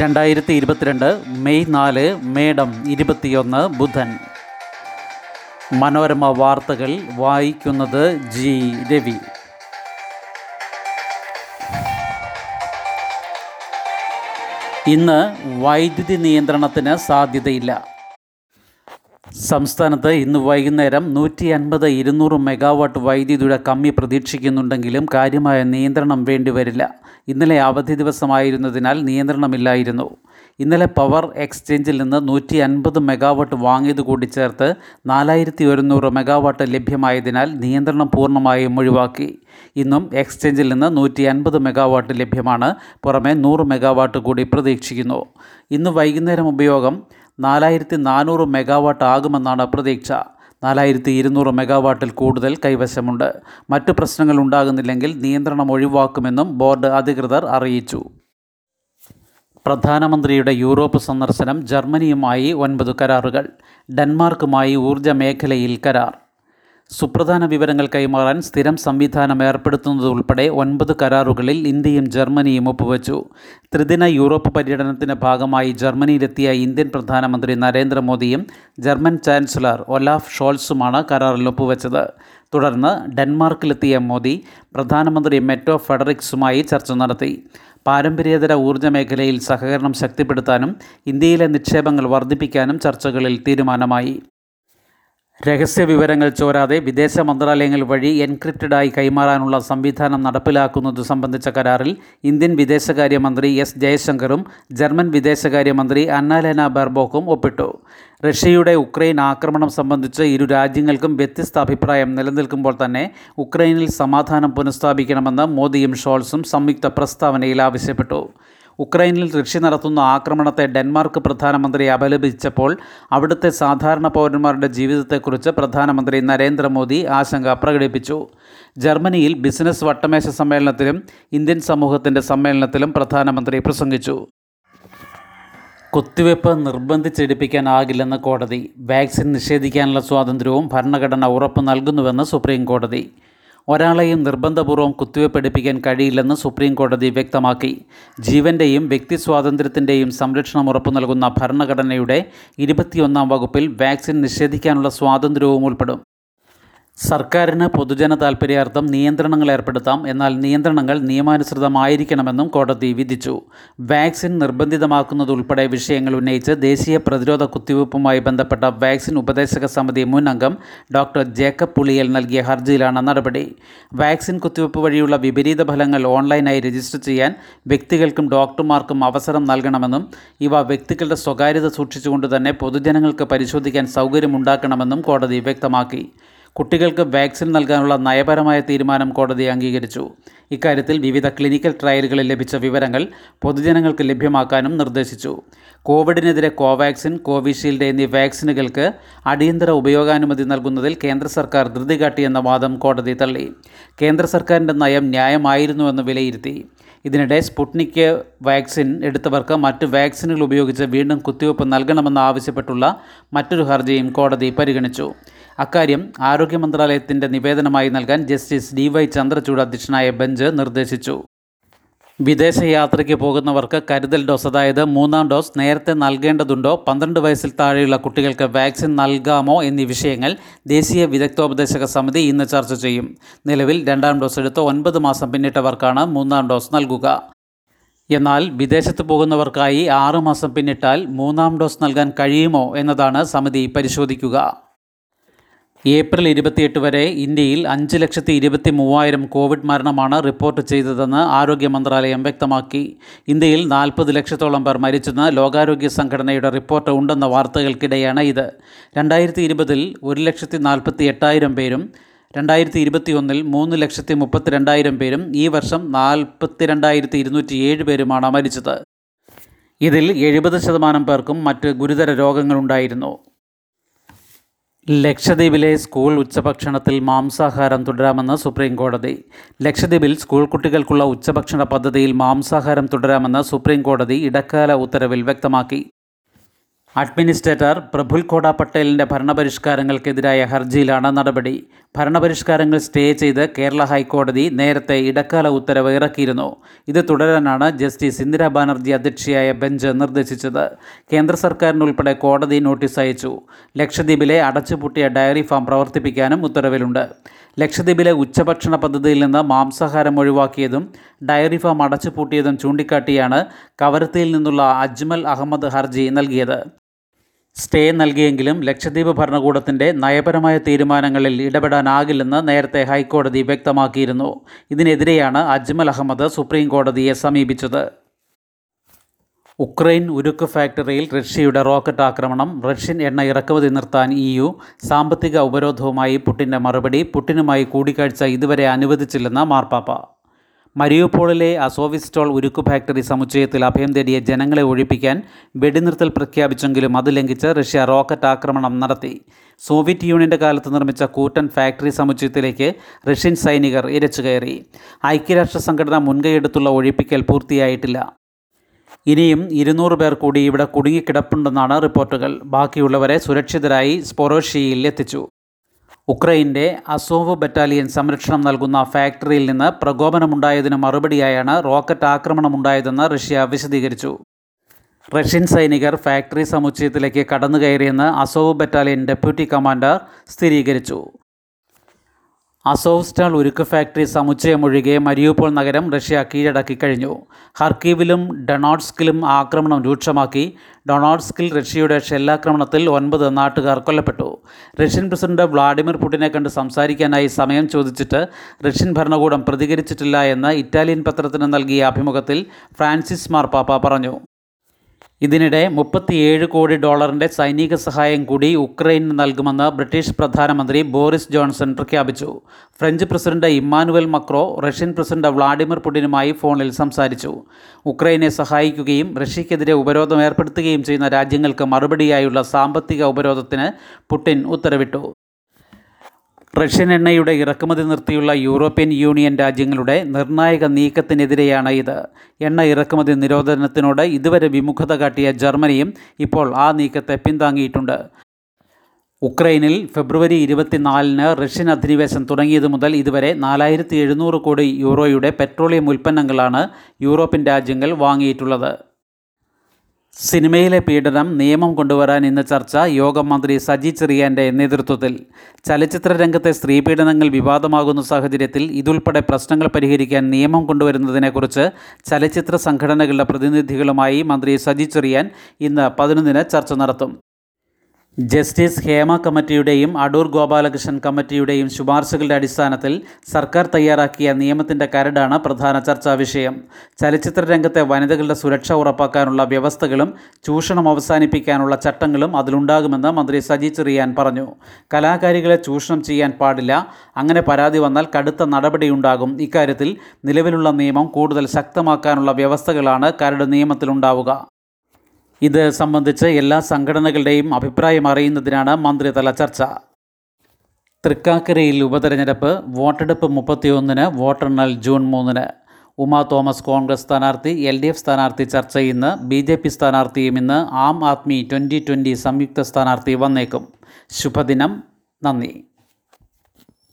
രണ്ടായിരത്തി ഇരുപത്തിരണ്ട് മെയ് നാല് മേഡം ഇരുപത്തിയൊന്ന് ബുധൻ. മനോരമ വാർത്തകൾ വായിക്കുന്നത് ജി രവി. ഇന്ന് വൈദ്യുതി നിയന്ത്രണത്തിന് സാധ്യതയില്ല. സംസ്ഥാനത്ത് ഇന്ന് വൈകുന്നേരം നൂറ്റി അൻപത് ഇരുന്നൂറ് മെഗാവാട്ട് വൈദ്യുതിയുടെ കമ്മി പ്രതീക്ഷിക്കുന്നുണ്ടെങ്കിലും കാര്യമായ നിയന്ത്രണം വേണ്ടിവരില്ല. ഇന്നലെ അവധി ദിവസമായിരുന്നതിനാൽ നിയന്ത്രണമില്ലായിരുന്നു. ഇന്നലെ പവർ എക്സ്ചേഞ്ചിൽ നിന്ന് നൂറ്റി അൻപത് മെഗാവാട്ട് വാങ്ങിയത് കൂടി ചേർത്ത് നാലായിരത്തി ഒരുന്നൂറ് മെഗാവാട്ട് ലഭ്യമായതിനാൽ നിയന്ത്രണം പൂർണമായും ഒഴിവാക്കി. ഇന്നും എക്സ്ചേഞ്ചിൽ നിന്ന് നൂറ്റി അൻപത് മെഗാവാട്ട് ലഭ്യമാണ്. പുറമെ നൂറ് മെഗാവാട്ട് കൂടി പ്രതീക്ഷിക്കുന്നു. ഇന്ന് വൈകുന്നേരം ഉപയോഗം നാലായിരത്തി നാനൂറ് മെഗാവാട്ട് ആകുമെന്നാണ് പ്രതീക്ഷ. നാലായിരത്തി ഇരുന്നൂറ് മെഗാവാട്ടിൽ കൂടുതൽ കൈവശമുണ്ട്. മറ്റു പ്രശ്നങ്ങൾ ഉണ്ടാകുന്നില്ലെങ്കിൽ നിയന്ത്രണം ഒഴിവാക്കുമെന്നും ബോർഡ് അധികൃതർ അറിയിച്ചു. പ്രധാനമന്ത്രിയുടെ യൂറോപ്പ് സന്ദർശനം ജർമ്മനിയുമായി ഒൻപത് കരാറുകൾ ഡെൻമാർക്കുമായി ഊർജ മേഖലയിൽ കരാർ. സുപ്രധാന വിവരങ്ങൾ കൈമാറാൻ സ്ഥിരം സംവിധാനം ഏർപ്പെടുത്തുന്നതുൾപ്പെടെ ഒൻപത് കരാറുകളിൽ ഇന്ത്യയും ജർമ്മനിയും ഒപ്പുവച്ചു. ത്രിദിന യൂറോപ്പ് പര്യടനത്തിന്റെ ഭാഗമായി ജർമ്മനിയിലെത്തിയ ഇന്ത്യൻ പ്രധാനമന്ത്രി നരേന്ദ്രമോദിയും ജർമ്മൻ ചാൻസലർ ഒലാഫ് ഷോൾസുമാണ് കരാറിൽ ഒപ്പുവെച്ചത്. തുടർന്ന് ഡെൻമാർക്കിലെത്തിയ മോദി പ്രധാനമന്ത്രി മെറ്റോ ഫെഡറിക്സുമായി ചർച്ച നടത്തി. പാരമ്പര്യേതര ഊർജ മേഖലയിൽ സഹകരണം ശക്തിപ്പെടുത്താനും ഇന്ത്യയിലെ നിക്ഷേപങ്ങൾ വർദ്ധിപ്പിക്കാനും ചർച്ചകളിൽ തീരുമാനമായി. രഹസ്യ വിവരങ്ങൾ ചോരാതെ വിദേശ മന്ത്രാലയങ്ങൾ വഴി എൻക്രിപ്റ്റഡായി കൈമാറാനുള്ള സംവിധാനം നടപ്പിലാക്കുന്നത് സംബന്ധിച്ച കരാറിൽ ഇന്ത്യൻ വിദേശകാര്യമന്ത്രി എസ് ജയശങ്കറും ജർമ്മൻ വിദേശകാര്യമന്ത്രി അന്നാലേന ബെർബോക്കും ഒപ്പിട്ടു. റഷ്യയുടെ ഉക്രൈൻ ആക്രമണം സംബന്ധിച്ച് ഇരു രാജ്യങ്ങൾക്കും വ്യത്യസ്ത അഭിപ്രായം നിലനിൽക്കുമ്പോൾ തന്നെ ഉക്രൈനിൽ സമാധാനം പുനഃസ്ഥാപിക്കണമെന്ന് മോദിയും ഷോൾസും സംയുക്ത പ്രസ്താവനയിൽ ആവശ്യപ്പെട്ടു. ഉക്രൈനിൽ റഷ്യ നടത്തുന്ന ആക്രമണത്തെ ഡെൻമാർക്ക് പ്രധാനമന്ത്രി അപലപിച്ചപ്പോൾ അവിടുത്തെ സാധാരണ പൗരന്മാരുടെ ജീവിതത്തെക്കുറിച്ച് പ്രധാനമന്ത്രി നരേന്ദ്രമോദി ആശങ്ക പ്രകടിപ്പിച്ചു. ജർമ്മനിയിൽ ബിസിനസ് വട്ടമേശ സമ്മേളനത്തിലും ഇന്ത്യൻ സമൂഹത്തിന്റെ സമ്മേളനത്തിലും പ്രധാനമന്ത്രി പ്രസംഗിച്ചു. കുത്തിവയ്പ്പ് നിർബന്ധിച്ചെടുപ്പിക്കാനാകില്ലെന്ന് കോടതി. വാക്സിൻ നിഷേധിക്കാനുള്ള സ്വാതന്ത്ര്യവും ഭരണഘടന ഉറപ്പ് നൽകുന്നുവെന്ന് സുപ്രീം കോടതി ഒരാളെയും നിർബന്ധപൂർവം കുത്തിവയ്പ് എടുപ്പിക്കാൻ കഴിയില്ലെന്ന് സുപ്രീം കോടതി വ്യക്തമാക്കി. ജീവന്റെയും വ്യക്തി സ്വാതന്ത്ര്യത്തിന്റെയും സംരക്ഷണം ഉറപ്പു നൽകുന്ന ഭരണഘടനയുടെ ഇരുപത്തിയൊന്നാം വകുപ്പിൽ വാക്സിൻ നിഷേധിക്കാനുള്ള സ്വാതന്ത്ര്യവും ഉൾപ്പെടും. സർക്കാരിന് പൊതുജന താൽപ്പര്യാർത്ഥം നിയന്ത്രണങ്ങൾ ഏർപ്പെടുത്താം. എന്നാൽ നിയന്ത്രണങ്ങൾ നിയമാനുസൃതമായിരിക്കണമെന്നും കോടതി വിധിച്ചു. വാക്സിൻ നിർബന്ധിതമാക്കുന്നതുൾപ്പെടെ വിഷയങ്ങൾ ഉന്നയിച്ച് ദേശീയ പ്രതിരോധ കുത്തിവയ്പ്പുമായി ബന്ധപ്പെട്ട വാക്സിൻ ഉപദേശക സമിതി മുൻ അംഗം ഡോക്ടർ ജേക്കബ് പുളിയൽ നൽകിയ ഹർജിയിലാണ് നടപടി. വാക്സിൻ കുത്തിവയ്പ്പ് വഴിയുള്ള വിപരീത ഫലങ്ങൾ ഓൺലൈനായി രജിസ്റ്റർ ചെയ്യാൻ വ്യക്തികൾക്കും ഡോക്ടർമാർക്കും അവസരം നൽകണമെന്നും ഇവ വ്യക്തികളുടെ സ്വകാര്യത സൂക്ഷിച്ചുകൊണ്ട് തന്നെ പൊതുജനങ്ങൾക്ക് പരിശോധിക്കാൻ സൗകര്യമുണ്ടാക്കണമെന്നും കോടതി വ്യക്തമാക്കി. കുട്ടികൾക്ക് വാക്സിൻ നൽകാനുള്ള നയപരമായ തീരുമാനം കോടതി അംഗീകരിച്ചു. ഇക്കാര്യത്തിൽ വിവിധ ക്ലിനിക്കൽ ട്രയലുകളിൽ ലഭിച്ച വിവരങ്ങൾ പൊതുജനങ്ങൾക്ക് ലഭ്യമാക്കാനും നിർദ്ദേശിച്ചു. കോവിഡിനെതിരെ കോവാക്സിൻ കോവിഷീൽഡ് എന്നീ വാക്സിനുകൾക്ക് അടിയന്തര ഉപയോഗാനുമതി നൽകുന്നതിൽ കേന്ദ്ര സർക്കാർ ധൃതി കാട്ടിയെന്ന വാദം കോടതി തള്ളി. കേന്ദ്ര സർക്കാരിന്റെ നയം ന്യായമായിരുന്നുവെന്ന് വിലയിരുത്തി. ഇതിനിടെ സ്പുട്നിക് വാക്സിൻ എടുത്തവർക്ക് മറ്റ് വാക്സിനുകൾ ഉപയോഗിച്ച് വീണ്ടും കുത്തിവയ്പ് നൽകണമെന്ന് ആവശ്യപ്പെട്ടുള്ള മറ്റൊരു ഹർജിയും കോടതി പരിഗണിച്ചു. അക്കാര്യം ആരോഗ്യ മന്ത്രാലയത്തിന്റെ നിവേദനമായി നൽകാൻ ജസ്റ്റിസ് ഡി വൈ ചന്ദ്രചൂഡ് അധ്യക്ഷനായ ബെഞ്ച് നിർദ്ദേശിച്ചു. വിദേശയാത്രയ്ക്ക് പോകുന്നവർക്ക് കരുതൽ ഡോസ് അതായത് മൂന്നാം ഡോസ് നേരത്തെ നൽകേണ്ടതുണ്ടോ പന്ത്രണ്ട് വയസ്സിൽ താഴെയുള്ള കുട്ടികൾക്ക് വാക്സിൻ നൽകാമോ എന്നീ വിഷയങ്ങൾ ദേശീയ വിദഗ്ധോപദേശക സമിതി ഇന്ന് ചർച്ച ചെയ്യും. നിലവിൽ രണ്ടാം ഡോസ് എടുത്ത് ഒൻപത് മാസം പിന്നിട്ടവർക്കാണ് മൂന്നാം ഡോസ് നൽകുക. എന്നാൽ വിദേശത്ത് പോകുന്നവർക്കായി ആറുമാസം പിന്നിട്ടാൽ മൂന്നാം ഡോസ് നൽകാൻ കഴിയുമോ എന്നതാണ് സമിതി പരിശോധിക്കുക. ഏപ്രിൽ ഇരുപത്തിയെട്ട് വരെ ഇന്ത്യയിൽ അഞ്ച് ലക്ഷത്തി ഇരുപത്തി മൂവായിരം കോവിഡ് മരണമാണ് റിപ്പോർട്ട് ചെയ്തതെന്ന് ആരോഗ്യ മന്ത്രാലയം വ്യക്തമാക്കി. ഇന്ത്യയിൽ നാൽപ്പത് ലക്ഷത്തോളം പേർ മരിച്ചെന്ന് ലോകാരോഗ്യ സംഘടനയുടെ റിപ്പോർട്ട് ഉണ്ടെന്ന വാർത്തകൾക്കിടെയാണ് ഇത്. രണ്ടായിരത്തി ഇരുപതിൽ ഒരു ലക്ഷത്തി നാൽപ്പത്തി എട്ടായിരം പേരും രണ്ടായിരത്തി ഇരുപത്തിയൊന്നിൽ മൂന്ന് ലക്ഷത്തി മുപ്പത്തി രണ്ടായിരം പേരും ഈ വർഷം നാൽപ്പത്തി രണ്ടായിരത്തി ഇരുന്നൂറ്റി ഏഴ് പേരുമാണ് മരിച്ചത്. ഇതിൽ എഴുപത് ശതമാനം പേർക്കും മറ്റ് ഗുരുതര രോഗങ്ങളുണ്ടായിരുന്നു. ലക്ഷദ്വീപിലെ സ്കൂൾ ഉച്ചഭക്ഷണത്തിൽ മാംസാഹാരം തുടരാമെന്ന് സുപ്രീം കോടതി ലക്ഷദ്വീപിൽ സ്കൂൾ കുട്ടികൾക്കുള്ള ഉച്ചഭക്ഷണ പദ്ധതിയിൽ മാംസാഹാരം തുടരാമെന്ന് സുപ്രീം കോടതി ഇടക്കാല ഉത്തരവിൽ വ്യക്തമാക്കി. അഡ്മിനിസ്ട്രേറ്റർ പ്രഫുൽ കോട പട്ടേലിന്റെ ഭരണപരിഷ്കാരങ്ങൾക്കെതിരായ ഹർജിയിലാണ് നടപടി. ഭരണപരിഷ്കാരങ്ങൾ സ്റ്റേ ചെയ്ത് കേരള ഹൈക്കോടതി നേരത്തെ ഇടക്കാല ഉത്തരവ് ഇറക്കിയിരുന്നു. ഇത് തുടരാനാണ് ജസ്റ്റിസ് ഇന്ദിരാ ബാനർജി അധ്യക്ഷയായ ബെഞ്ച് നിർദ്ദേശിച്ചത്. കേന്ദ്ര സർക്കാരിനുൾപ്പെടെ കോടതി നോട്ടീസ് അയച്ചു. ലക്ഷദ്വീപിലെ അടച്ചുപൂട്ടിയ ഡയറി ഫാം പ്രവർത്തിപ്പിക്കാനും ഉത്തരവിലുണ്ട്. ലക്ഷദ്വീപിലെ ഉച്ചഭക്ഷണ പദ്ധതിയിൽ നിന്ന് മാംസാഹാരം ഒഴിവാക്കിയതും ഡയറി ഫാം അടച്ചുപൂട്ടിയതും ചൂണ്ടിക്കാട്ടിയാണ് കവരത്തിയിൽ നിന്നുള്ള അജ്മൽ അഹമ്മദ് ഹർജി നൽകിയത്. സ്റ്റേ നൽകിയെങ്കിലും ലക്ഷദ്വീപ് ഭരണകൂടത്തിന്റെ നയപരമായ തീരുമാനങ്ങളിൽ ഇടപെടാനാകില്ലെന്ന് നേരത്തെ ഹൈക്കോടതി വ്യക്തമാക്കിയിരുന്നു. ഇതിനെതിരെയാണ് അജ്മൽ അഹമ്മദ് സുപ്രീം കോടതിയെ സമീപിച്ചത്. ഉക്രൈൻ ഉരുക്ക് ഫാക്ടറിയിൽ റഷ്യയുടെ റോക്കറ്റ് ആക്രമണം റഷ്യൻ എണ്ണ ഇറക്കുമതി നിർത്താൻ ഇ യു സാമ്പത്തിക ഉപരോധവുമായി പുട്ടിന്റെ മറുപടി പുട്ടിനുമായി കൂടിക്കാഴ്ച ഇതുവരെ അനുവദിച്ചില്ലെന്ന് മാർപ്പാപ്പ. മരിയോപോളിലെ അസോവിസ്റ്റോൾ ഉരുക്കു ഫാക്ടറി സമുച്ചയത്തിൽ അഭയം തേടിയ ജനങ്ങളെ ഒഴിപ്പിക്കാൻ വെടിനിർത്തൽ പ്രഖ്യാപിച്ചെങ്കിലും അത് ലംഘിച്ച് റഷ്യ റോക്കറ്റ് ആക്രമണം നടത്തി. സോവിയറ്റ് യൂണിയന്റെ കാലത്ത് നിർമ്മിച്ച കൂറ്റൻ ഫാക്ടറി സമുച്ചയത്തിലേക്ക് റഷ്യൻ സൈനികർ ഇരച്ചു കയറി. ഐക്യരാഷ്ട്ര സംഘടന മുൻകൈയെടുത്തുള്ള ഒഴിപ്പിക്കൽ പൂർത്തിയായിട്ടില്ല. ഇനിയും ഇരുന്നൂറ് പേർ കൂടി ഇവിടെ കുടുങ്ങിക്കിടപ്പുണ്ടെന്നാണ് റിപ്പോർട്ടുകൾ. ബാക്കിയുള്ളവരെ സുരക്ഷിതരായി സ്പൊറോഷ്യയിൽ എത്തിച്ചു. ഉക്രൈന്റെ അസോവ് ബറ്റാലിയൻ സംരക്ഷണം നൽകുന്ന ഫാക്ടറിയിൽ നിന്ന് പ്രകോപനമുണ്ടായതിന് മറുപടിയായാണ് റോക്കറ്റ് ആക്രമണമുണ്ടായതെന്ന് റഷ്യ വിശദീകരിച്ചു. റഷ്യൻ സൈനികർ ഫാക്ടറി സമുച്ചയത്തിലേക്ക് കടന്നുകയറിയെന്ന് അസോവ് ബറ്റാലിയൻ ഡെപ്യൂട്ടി കമാൻഡർ സ്ഥിരീകരിച്ചു. അസോവ്സ്റ്റാൾ ഉരുക്ക് ഫാക്ടറി സമുച്ചയമൊഴികെ മരിയൂപ്പോൾ നഗരം റഷ്യ കീഴടക്കി കഴിഞ്ഞു ഹർക്കീവിലും ഡൊണോട്സ്കിലും ആക്രമണം രൂക്ഷമാക്കി. ഡൊണോട്സ്കിൽ റഷ്യയുടെ ഷെല്ലാക്രമണത്തിൽ ഒൻപത് നാട്ടുകാർ കൊല്ലപ്പെട്ടു. റഷ്യൻ പ്രസിഡന്റ് വ്ളാഡിമിർ പുടിനെ കണ്ട് സംസാരിക്കാനായി സമയം ചോദിച്ചിട്ട് റഷ്യൻ ഭരണകൂടം പ്രതികരിച്ചിട്ടില്ല എന്ന് ഇറ്റാലിയൻ പത്രത്തിന് നൽകിയ അഭിമുഖത്തിൽ ഫ്രാൻസിസ് മാർപ്പാപ്പ പറഞ്ഞു. ഇതിനിടെ മുപ്പത്തിയേഴ് കോടി ഡോളറിന്റെ സൈനിക സഹായം കൂടി ഉക്രൈന് നൽകുമെന്ന് ബ്രിട്ടീഷ് പ്രധാനമന്ത്രി ബോറിസ് ജോൺസൺ പ്രഖ്യാപിച്ചു. French president Emmanuel Macron Russian president Vladimir പുടിനുമായി ഫോണിൽ സംസാരിച്ചു. ഉക്രൈനെ സഹായിക്കുകയും റഷ്യക്കെതിരെ ഉപരോധം ഏർപ്പെടുത്തുകയും ചെയ്യുന്ന രാജ്യങ്ങൾക്ക് മറുപടിയായുള്ള സാമ്പത്തിക ഉപരോധത്തിന് പുടിൻ ഉത്തരവിട്ടു. റഷ്യൻ എണ്ണയുടെ ഇറക്കുമതി നിർത്തിയുള്ള യൂറോപ്യൻ യൂണിയൻ രാജ്യങ്ങളുടെ നിർണായക നീക്കത്തിനെതിരെയാണ് ഇത്. എണ്ണ ഇറക്കുമതി നിരോധനത്തിനോട് ഇതുവരെ വിമുഖത കാട്ടിയ ജർമ്മനിയും ഇപ്പോൾ ആ നീക്കത്തെ പിന്താങ്ങിയിട്ടുണ്ട്. ഉക്രൈനിൽ ഫെബ്രുവരി ഇരുപത്തിനാലിന് റഷ്യൻ അധിനിവേശം തുടങ്ങിയത് മുതൽ ഇതുവരെ നാലായിരത്തി എഴുന്നൂറ് കോടി യൂറോയുടെ പെട്രോളിയം ഉൽപ്പന്നങ്ങളാണ് യൂറോപ്യൻ രാജ്യങ്ങൾ വാങ്ങിയിട്ടുള്ളത്. സിനിമയിലെ പീഡനം നിയമം കൊണ്ടുവരാൻ ഇന്ന് ചർച്ച യോഗം മന്ത്രി സജി ചെറിയാന്റെ നേതൃത്വത്തിൽ. ചലച്ചിത്ര രംഗത്തെ സ്ത്രീ പീഡനങ്ങൾ വിവാദമാകുന്ന സാഹചര്യത്തിൽ ഇതുൾപ്പെടെ പ്രശ്നങ്ങൾ പരിഹരിക്കാൻ നിയമം കൊണ്ടുവരുന്നതിനെക്കുറിച്ച് ചലച്ചിത്ര സംഘടനകളുടെ പ്രതിനിധികളുമായി മന്ത്രി സജി ചെറിയാൻ ഇന്ന് പതിനൊന്നിന് ചർച്ച നടത്തും. ജസ്റ്റിസ് ഹേമ കമ്മിറ്റിയുടെയും അടൂർ ഗോപാലകൃഷ്ണൻ കമ്മിറ്റിയുടെയും ശുപാർശകളുടെ അടിസ്ഥാനത്തിൽ സർക്കാർ തയ്യാറാക്കിയ നിയമത്തിന്റെ കരടാണ് പ്രധാന ചർച്ചാ വിഷയം. ചലച്ചിത്ര രംഗത്തെ വനിതകളുടെ സുരക്ഷ ഉറപ്പാക്കാനുള്ള വ്യവസ്ഥകളും ചൂഷണം അവസാനിപ്പിക്കാനുള്ള ചട്ടങ്ങളും അതിലുണ്ടാകുമെന്ന് മന്ത്രി സജി ചെറിയാൻ പറഞ്ഞു. കലാകാരികളെ ചൂഷണം ചെയ്യാൻ പാടില്ല. അങ്ങനെ പരാതി വന്നാൽ കടുത്ത നടപടിയുണ്ടാകും. ഇക്കാര്യത്തിൽ നിലവിലുള്ള നിയമം കൂടുതൽ ശക്തമാക്കാനുള്ള വ്യവസ്ഥകളാണ് കരട് നിയമത്തിലുണ്ടാവുക. ഇത് സംബന്ധിച്ച് എല്ലാ സംഘടനകളുടെയും അഭിപ്രായം അറിയുന്നതിനാണ് മന്ത്രിതല ചർച്ച. തൃക്കാക്കരയിൽ ഉപതെരഞ്ഞെടുപ്പ് വോട്ടെടുപ്പ് മുപ്പത്തിയൊന്നിന് വോട്ടെണ്ണൽ ജൂൺ മൂന്നിന്. ഉമാ തോമസ് കോൺഗ്രസ് സ്ഥാനാർത്ഥി എൽ ഡി എഫ് സ്ഥാനാർത്ഥി ചർച്ച ഇന്ന്. ബി ജെ പി സ്ഥാനാർത്ഥിയും ഇന്ന്. ആം ആദ്മി ട്വന്റി ട്വന്റി സംയുക്ത സ്ഥാനാർത്ഥി വന്നേക്കും. ശുഭദിനം. നന്ദി.